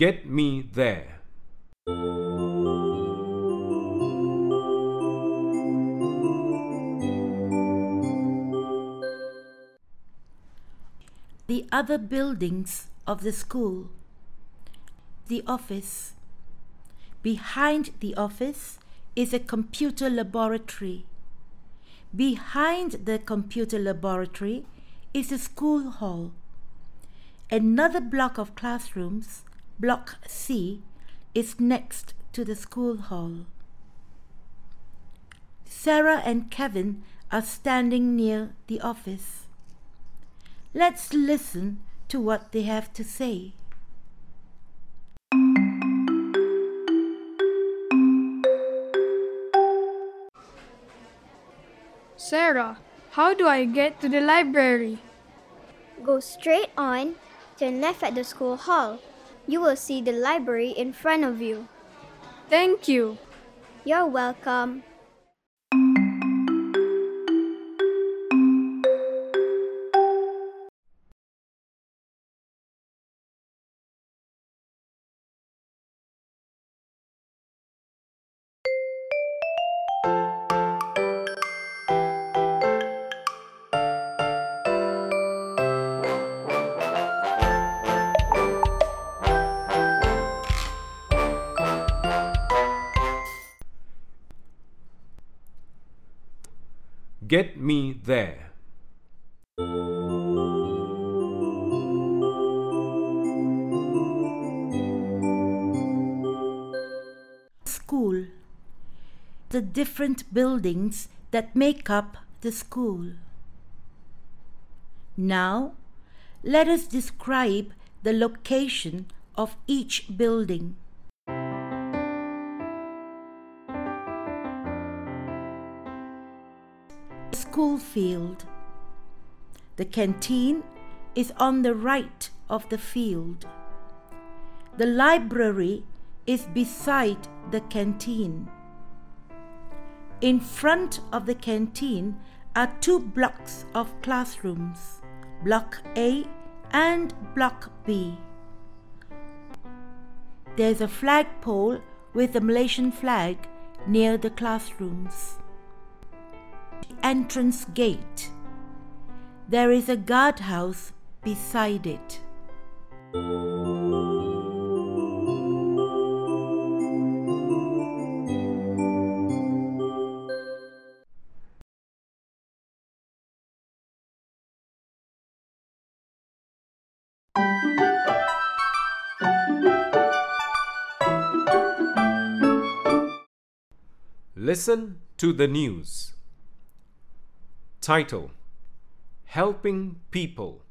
Get me there. the other buildings of the school. The office. Behind the office is a computer laboratory. Behind the computer laboratory is the school hall. Another block of classrooms, Block C, is next to the school hall. Sarah and Kevin are standing near the office. Let's listen to what they have to say. Sarah, how do I get to the library? Go straight on, turn left at the school hall. You will see the library in front of you. Thank you. You're welcome. Get me there. School. The different buildings that make up the school. Now, let us describe the location of each building. School field. The canteen is on the right of the field. The library is beside the canteen. In front of the canteen are two blocks of classrooms, Block A and Block B. There's a flagpole with the Malaysian flag near the classrooms. Entrance gate. There is a guardhouse beside it. Listen to the news. Title Helping People.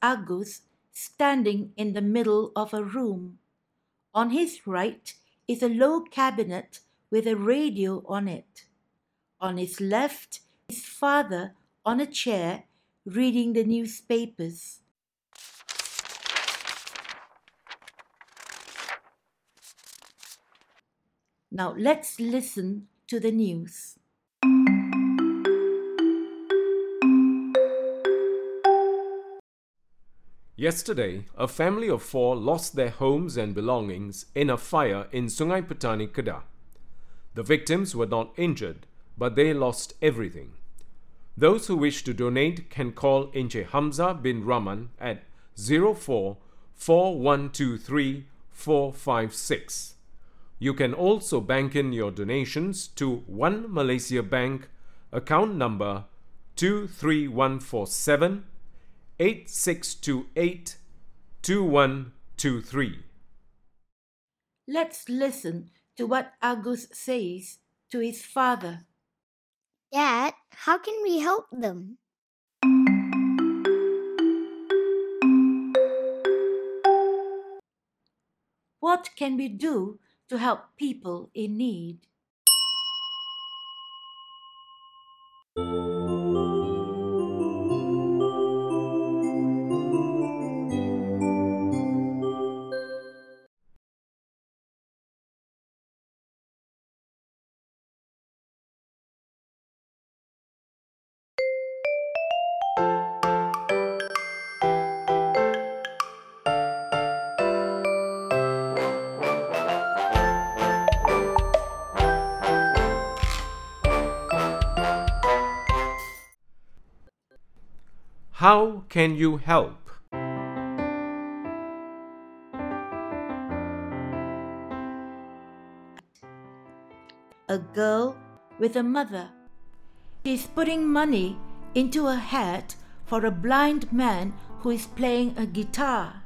Agus standing in the middle of a room. On his right is a low cabinet with a radio on it. On his left, his father on a chair reading the newspapers. Now let's listen to the news. Yesterday, a family of four lost their homes and belongings in a fire in Sungai Petani, Kedah. The victims were not injured, but they lost everything. Those who wish to donate can call Inche Hamza bin Rahman at 04 4123 456. You can also bank in your donations to One Malaysia Bank, account number 23147 8628 2123. Let's listen to what Agus says to his father. Dad, how can we help them? What can we do to help people in need? How can you help? A girl with a mother. She is putting money into a hat for a blind man who is playing a guitar.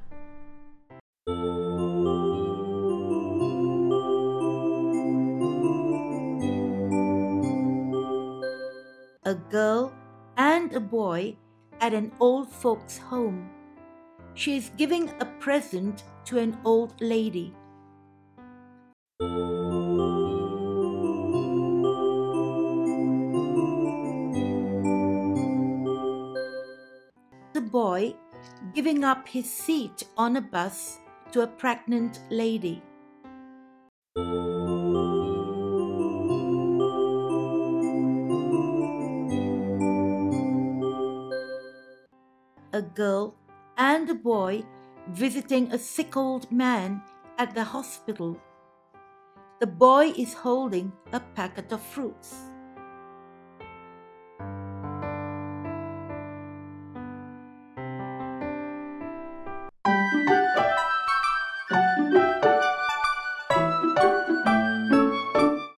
A girl and a boy at an old folks' home. She is giving a present to an old lady. The boy giving up his seat on a bus to a pregnant lady. A girl and a boy visiting a sick old man at the hospital. The boy is holding a packet of fruits.